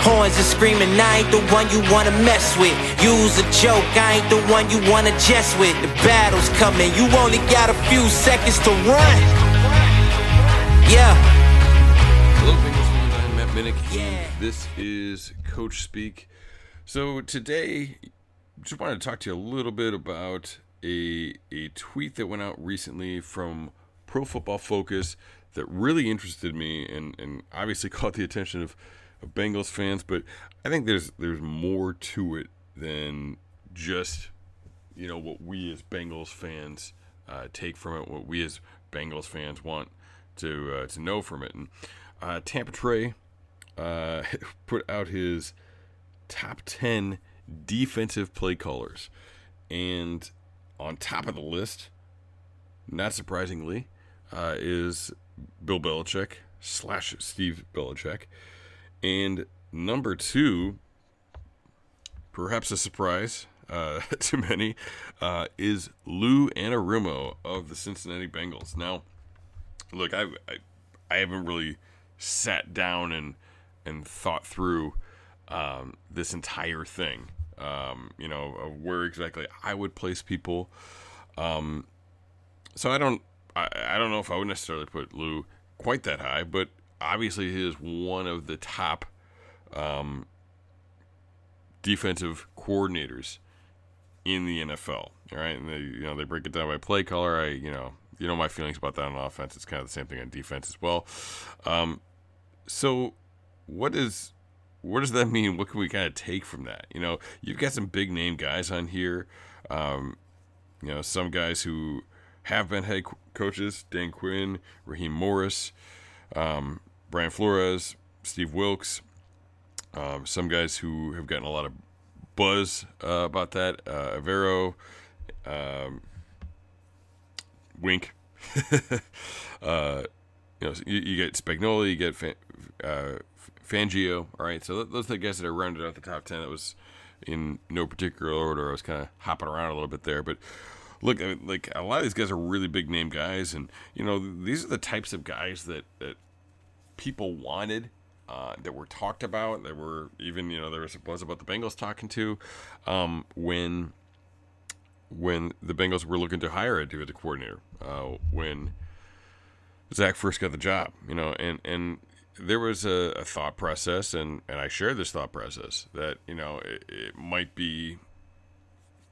Horns are screaming, I ain't the one you wanna mess with. Use a joke, I ain't the one you wanna jest with. The battle's coming, you only got a few seconds to run. Yeah. Hello, Bengals. I'm Matt Minnick, and this is Coach Speak. So today, just wanted to talk to you a little bit about a a tweet that went out recently from Pro Football Focus that really interested me and, and obviously caught the attention of, of Bengals fans. But I think there's there's more to it than just you know what we as Bengals fans uh, take from it, what we as Bengals fans want to uh, to know from it. And uh, Tampa Trey uh, put out his top ten defensive play callers, and on top of the list, not surprisingly, uh, is Bill Belichick slash Steve Belichick, and number two, perhaps a surprise uh, to many, uh, is Lou Anarumo of the Cincinnati Bengals. Now, look, I, I, I haven't really sat down and and thought through um, this entire thing. Um, you know, of where exactly I would place people. Um, so I don't, I, I don't know if I would necessarily put Lou quite that high, but obviously he is one of the top um, defensive coordinators in the NFL. All right, and they, you know, they break it down by play caller. I, you know, you know my feelings about that on offense. It's kind of the same thing on defense as well. Um, so, what is what does that mean? What can we kind of take from that? You know, you've got some big name guys on here. Um, you know, some guys who have been head coaches: Dan Quinn, Raheem Morris, um, Brian Flores, Steve Wilks. Um, some guys who have gotten a lot of buzz uh, about that: uh, Evero, um, Wink. uh, you know, you, you, get Spagnuolo, you get Fan, uh, Fangio. All right, so those are the guys that are rounded out the top ten. That was in no particular order. I was kind of hopping around a little bit there, but look, like a lot of these guys are really big name guys, and you know these are the types of guys that that people wanted. Uh, that were talked about, that were even, you know, there was a buzz about the Bengals talking to um, when when the Bengals were looking to hire a defensive coordinator. Uh, when Zac first got the job, you know, and and there was a, a, thought process, and and I share this thought process that you know it, it, might be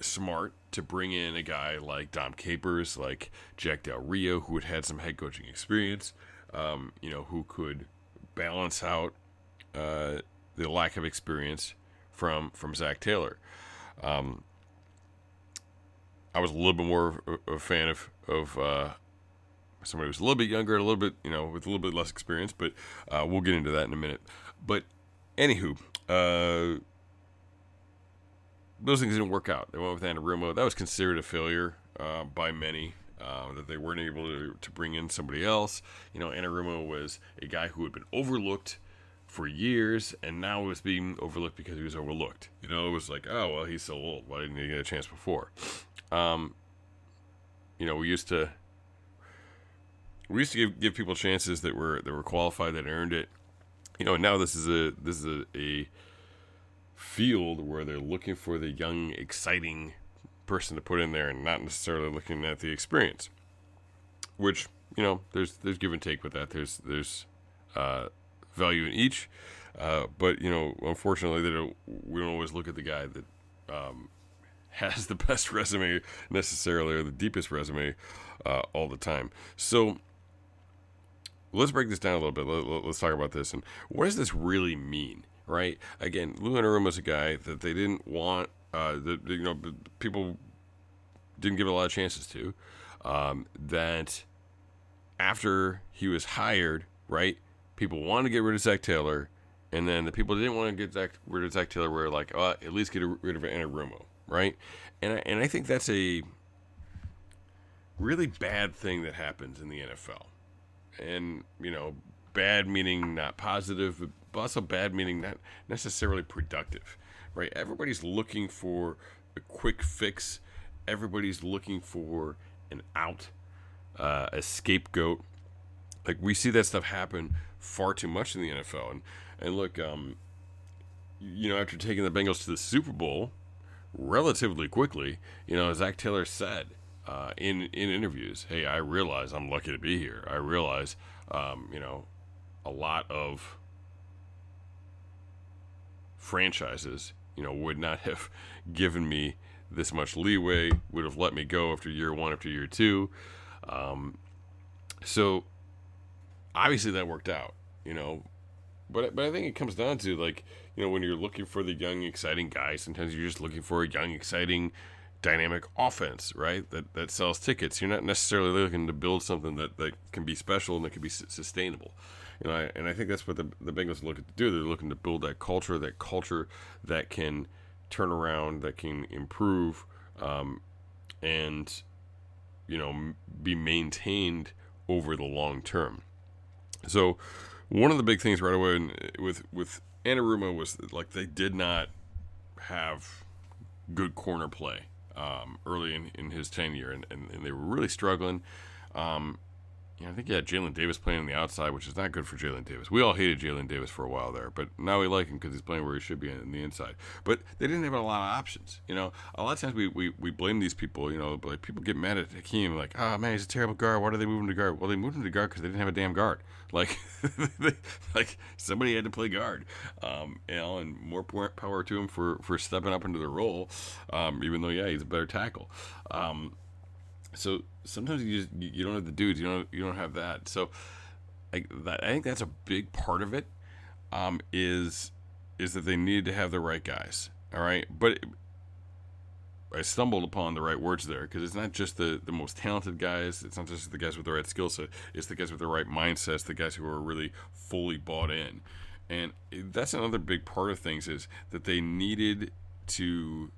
smart to bring in a guy like Dom Capers, like Jack Del Rio, who had had some head coaching experience, um, you know, who could balance out uh, the lack of experience from from Zac Taylor. Um, I was a little bit more of a fan of of uh, somebody who's a little bit younger, a little bit you know with a little bit less experience, but uh, we'll get into that in a minute. But anywho, uh, those things didn't work out. They went with Anarumo. That was considered a failure uh, by many. Uh, that they weren't able to, to bring in somebody else. You know, Anarumo was a guy who had been overlooked for years and now was being overlooked because he was overlooked. You know, it was like, oh, well, he's so old. Why didn't he get a chance before? Um, you know, we used to we used to give, give people chances that were that were qualified that earned it. You know, now this is a this is a, a field where they're looking for the young, exciting person to put in there, and not necessarily looking at the experience. Which you know, there's there's give and take with that. There's there's uh, value in each, uh, but you know, unfortunately, they don't. We don't always look at the guy that um, has the best resume necessarily or the deepest resume uh, all the time. So let's break this down a little bit. Let, us talk about this and what does this really mean, right? Again, Lou Anarumo was a guy that they didn't want. Uh, that you know, people didn't give it a lot of chances to. Um, that after he was hired, right? People wanted to get rid of Zac Taylor, and then the people didn't want to get Zac, rid of Zac Taylor were like, oh, at least get rid of Anarumo, right? And I, and I think that's a really bad thing that happens in the NFL. And, you know, bad meaning not positive, but also bad meaning not necessarily productive, right? Everybody's looking for a quick fix, everybody's looking for an out, uh, a scapegoat. Like, we see that stuff happen far too much in the NFL. And, and look, um, you know, after taking the Bengals to the Super Bowl relatively quickly, you know, Zac Taylor said, uh, in in interviews, "Hey, I realize I'm lucky to be here. I realize, um, you know, a lot of franchises, you know, would not have given me this much leeway. Would have let me go after year one, after year two. Um, so obviously that worked out, you know. But but I think it comes down to like you know when you're looking for the young, exciting guy. Sometimes you're just looking for a young, exciting dynamic offense, right? That that sells tickets. You're not necessarily looking to build something that, that can be special and that can be sustainable. You know, I, and I think that's what the the Bengals are looking to do. They're looking to build that culture, that culture that can turn around, that can improve, um, and you know, be maintained over the long term. So, one of the big things right away with with Anarumo was like they did not have good corner play um, early in, in his tenure, and, and, and, they were really struggling. Um, know, I think had Jalen Davis playing on the outside, which is not good for Jalen Davis. We all hated Jalen Davis for a while there, but now we like him because he's playing where he should be in the inside. But they didn't have a lot of options. You know, a lot of times we, we, we blame these people. You know, like people get mad at Hakeem, like, oh man, he's a terrible guard. Why do they move him to guard? Well, they moved him to guard because they didn't have a damn guard. Like, like somebody had to play guard. Um, you know, and more power to him for for stepping up into the role. Um, even though, yeah, he's a better tackle. Um, so sometimes you just you don't have the dudes. You don't you don't have that. So I, that, I think that's a big part of it. Um, is is that they needed to have the right guys. All right, but it, I stumbled upon the right words there because it's not just the, the most talented guys. It's not just the guys with the right skill set. It's the guys with the right mindsets. The guys who are really fully bought in, and that's another big part of things is that they needed to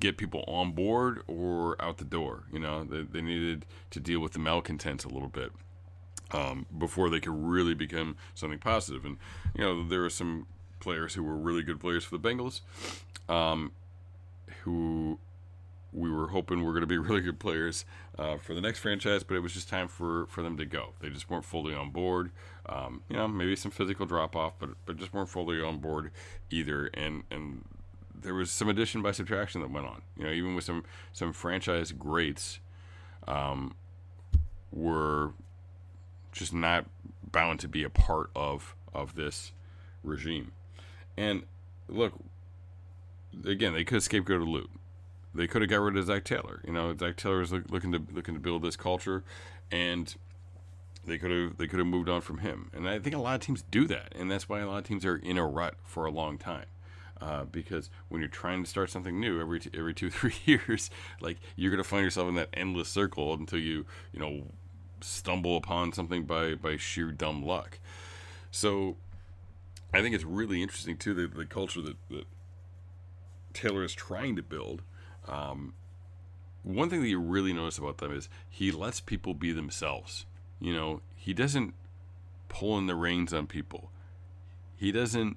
get people on board or out the door. You know, they, they needed to deal with the malcontents a little bit um, before they could really become something positive. And you know, there were some players who were really good players for the Bengals, um, who we were hoping were going to be really good players uh, for the next franchise, but it was just time for, for them to go. They just weren't fully on board. Um, you know, maybe some physical drop off, but but just weren't fully on board either. And and there was some addition by subtraction that went on. You know, even with some some franchise greats, um, were just not bound to be a part of of this regime. And look, again, they could scapegoat a loop. They could have got rid of Zac Taylor. You know, Zac Taylor was look, looking to looking to build this culture, and they could have they could have moved on from him. And I think a lot of teams do that, and that's why a lot of teams are in a rut for a long time uh, because when you're trying to start something new every t- every two three years, like you're gonna find yourself in that endless circle until you you know stumble upon something by by sheer dumb luck. So I think it's really interesting too the, the culture that, that Taylor is trying to build. Um, one thing that you really notice about them is he lets people be themselves. You know, he doesn't pull in the reins on people. He doesn't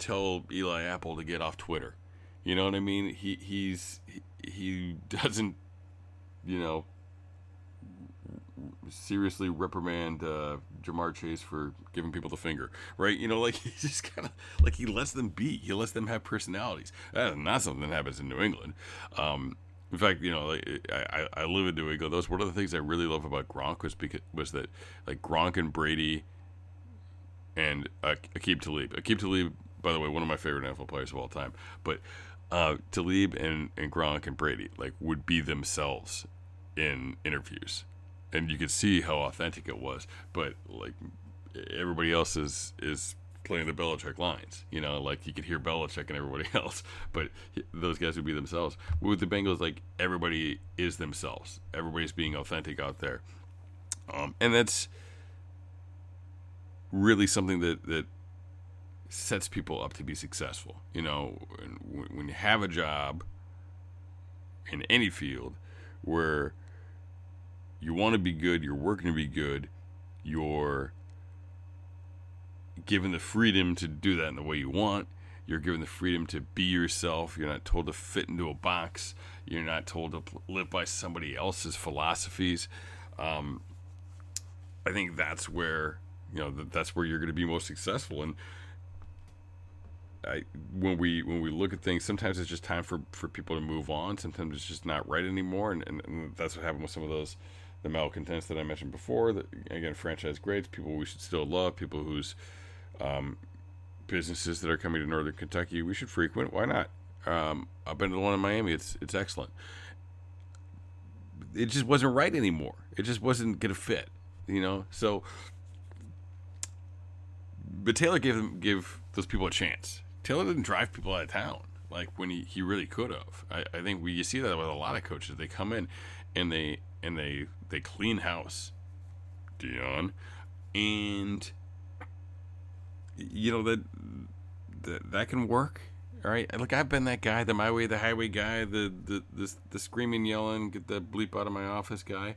tell Eli Apple to get off Twitter. You know what I mean? He he's he, doesn't, you know, seriously reprimand uh, Ja'Marr Chase for giving people the finger, right? You know, like he just kind of like he lets them be. He lets them have personalities. That is not something that happens in New England. Um, in fact, you know, like, I, I live in New England. Those one of the things I really love about Gronk was because was that like Gronk and Brady and uh, Aqib Talib. Aqib Talib by the way, one of my favorite NFL players of all time. But uh, Talib and, and Gronk and Brady like would be themselves in interviews, and you could see how authentic it was. But like everybody else is is playing the Belichick lines, you know, like you could hear Belichick and everybody else, but those guys would be themselves. With the Bengals, like everybody is themselves. Everybody's being authentic out there, um, and that's really something that that sets people up to be successful. You know, when, you have a job, in any field where you want to be good, you're working to be good, you're given the freedom to do that in the way you want. You're given the freedom to be yourself. You're not told to fit into a box. You're not told to live by somebody else's philosophies. Um, I think that's where you know that's where you're going to be most successful. And I, when we when we look at things, sometimes it's just time for, for people to move on. Sometimes it's just not right anymore, and, and, and that's what happened with some of those the malcontents that I mentioned before. That again, franchise greats, people we should still love, people whose um, businesses that are coming to Northern Kentucky we should frequent. Why not? Um, I've been to the one in Miami. It's it's excellent. It just wasn't right anymore. It just wasn't gonna fit, you know. So, but Taylor gave them give those people a chance. Taylor didn't drive people out of town like when he, he really could have. I, I think we you see that with a lot of coaches. They come in and they and they they clean house, Dion, and you know that that that can work. All right, look, I've been that guy, the my way, the highway guy, the the the, the screaming, yelling, get the bleep out of my office guy.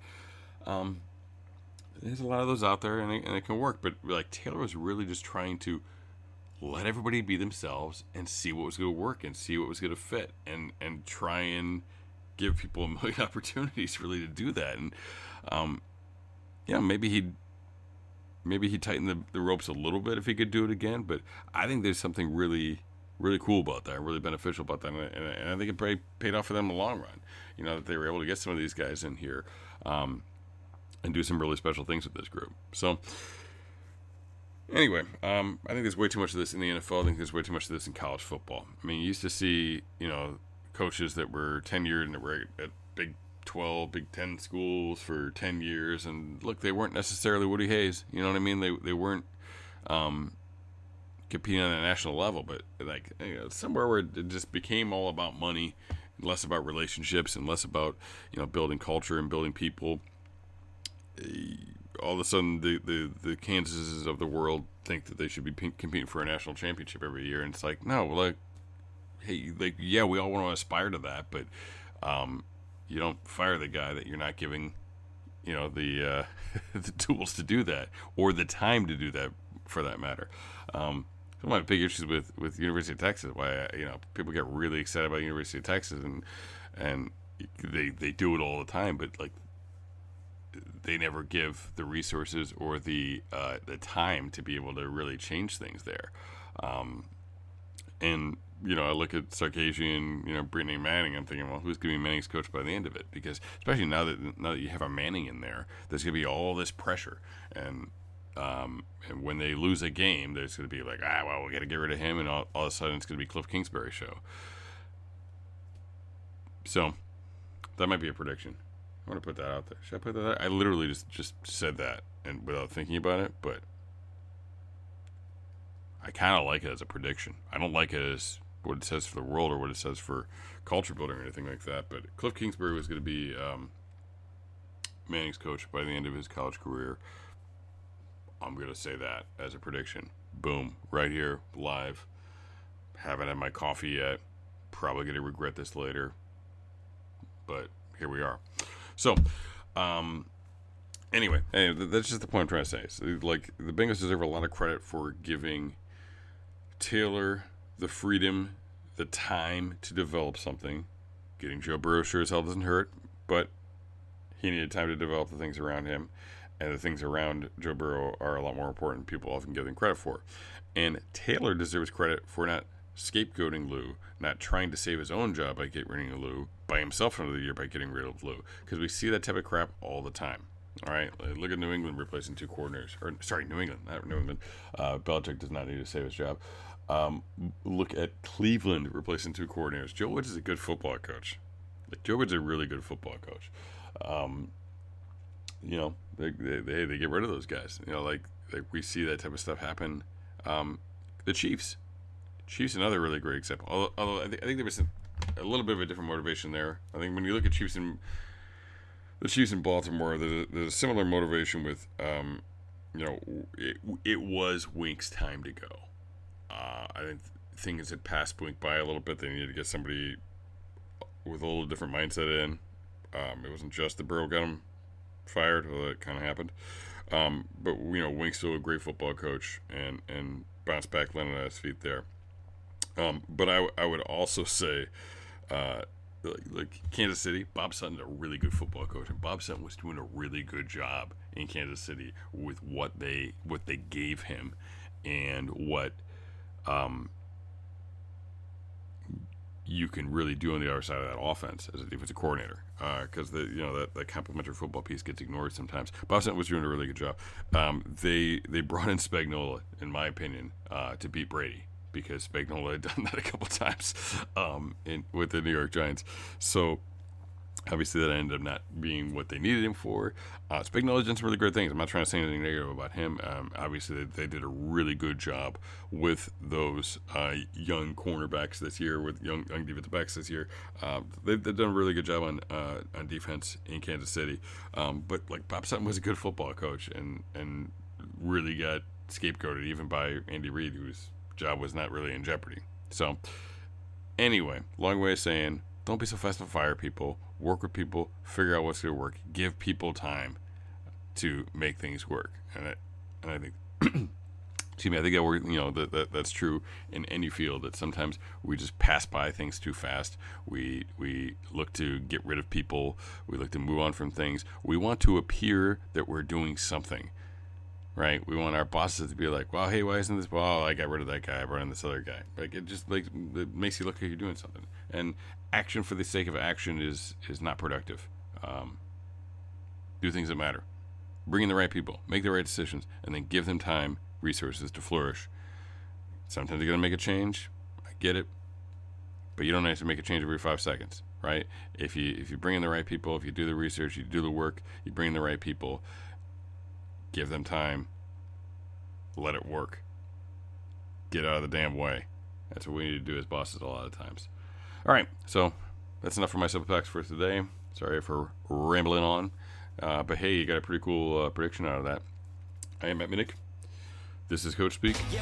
Um, there's a lot of those out there, and it, and it can work. But like Taylor was really just trying to let everybody be themselves and see what was going to work and see what was going to fit, and and try and give people a million opportunities really to do that. And um, yeah, maybe he'd maybe he tightened the, the ropes a little bit if he could do it again. But I think there's something really really cool about that, really beneficial about that, and, and I think it probably paid off for them in the long run. You know that they were able to get some of these guys in here um, and do some really special things with this group. So anyway, um, I think there's way too much of this in the NFL. I think there's way too much of this in college football. I mean, you used to see you know coaches that were tenured and that were at Big 12, Big 10 schools for 10 years. And look, they weren't necessarily Woody Hayes. You know what I mean? They, they weren't um, competing on a national level, but like you know, somewhere where it just became all about money, less about relationships, and less about you know building culture and building people. All of a sudden, the the the Kansases of the world think that they should be competing for a national championship every year, and it's like no, like hey, like yeah, we all want to aspire to that, but um, you don't fire the guy that you're not giving, you know, the uh, the tools to do that or the time to do that, for that matter. Um, some of my big issues with with University of Texas, why you know people get really excited about University of Texas and and they they do it all the time, but like they never give the resources or the uh, the time to be able to really change things there. Um, and you know, I look at Sarkisian, you know, Brittany Manning. I'm thinking, well, who's going to be Manning's coach by the end of it? Because especially now that now that you have a Manning in there, there's going to be all this pressure, and um, and when they lose a game, there's going to be like, ah, well, we got to get rid of him, and all, all of a sudden it's going to be Kliff Kingsbury show. So that might be a prediction. I want to put that out there. Should I put that? Out? I literally just just said that and without thinking about it, but I kind of like it as a prediction. I don't like it as what it says for the world or what it says for culture building or anything like that. But Kliff Kingsbury was going to be um, Manning's coach by the end of his college career. I'm going to say that as a prediction. Boom, right here, live. Haven't had my coffee yet. Probably going to regret this later. But here we are. So, um, anyway, anyway, that's just the point I'm trying to say. So, like, the Bengals deserve a lot of credit for giving Taylor the freedom, the time to develop something. Getting Joe Burrow sure as hell doesn't hurt, but he needed time to develop the things around him. And the things around Joe Burrow are a lot more important people often give him credit for. And Taylor deserves credit for not scapegoating Lou, not trying to save his own job by getting rid of Lou by himself another year by getting rid of Lou. Because we see that type of crap all the time. All right, look at New England replacing two coordinators. Or sorry, New England, not New England. Uh, Belichick does not need to save his job. Um, look at Cleveland replacing two coordinators. Joe Woods is a good football coach. Like Joe Woods is a really good football coach. Um, you know, they, they, they, they, get rid of those guys. You know, like, like we see that type of stuff happen. Um, the Chiefs. Chiefs, another really great example. Although, although I, th- I think there was a, a, little bit of a different motivation there. I think when you look at Chiefs in the Chiefs in Baltimore, there's a, there's a similar motivation with, um, you know, it, it was Wink's time to go. Uh, I think things had passed Wink by a little bit. They needed to get somebody with a little different mindset in. Um, it wasn't just the Burrow got him fired, although it kind of happened. Um, but you know, Wink's still a great football coach, and and bounced back, landed on his feet there. Um, but I, I would also say, uh, like, like Kansas City, Bob Sutton's a really good football coach, and Bob Sutton was doing a really good job in Kansas City with what they what they gave him, and what um, you can really do on the other side of that offense as a defensive coordinator because uh, the you know that, that complementary football piece gets ignored sometimes. Bob Sutton was doing a really good job. Um, they they brought in Spagnuolo, in my opinion, uh, to beat Brady because Spagnuolo had done that a couple times um, in with the New York Giants. So Obviously, that ended up not being what they needed him for. Uh, Spagnuolo did some really great things. I'm not trying to say anything negative about him. Um, obviously, they, they, did a really good job with those uh, young cornerbacks this year, with young young defensive backs this year. Uh, they've, they've, done a really good job on uh, on defense in Kansas City. Um, but like Bob Sutton was a good football coach, and and really got scapegoated even by Andy Reid, whose job was not really in jeopardy. So, anyway, long way of saying don't be so fast to fire people. Work with people. Figure out what's going to work. Give people time to make things work. And I, and I think, excuse me, I think that we you know that, that that's true in any field. That sometimes we just pass by things too fast. We we look to get rid of people. We look to move on from things. We want to appear that we're doing something right? We want our bosses to be like, "Well, hey, why isn't this? Well, I got rid of that guy. I brought in this other guy." Like it just like it makes you look like you're doing something. And action for the sake of action is is not productive. Um, do things that matter. Bring in the right people, make the right decisions, and then give them time, resources to flourish. Sometimes you're gonna make a change. I get it, but you don't have to make a change every five seconds, right? If you if you bring in the right people, if you do the research, you do the work, you bring in the right people Give them time. Let it work. Get out of the damn way. That's what we need to do as bosses a lot of times. All right, so that's enough for my soapbox for today. Sorry for rambling on. Uh, but hey, you got a pretty cool uh, prediction out of that. I am Matt Minnick. This is Coach Speak. Yeah,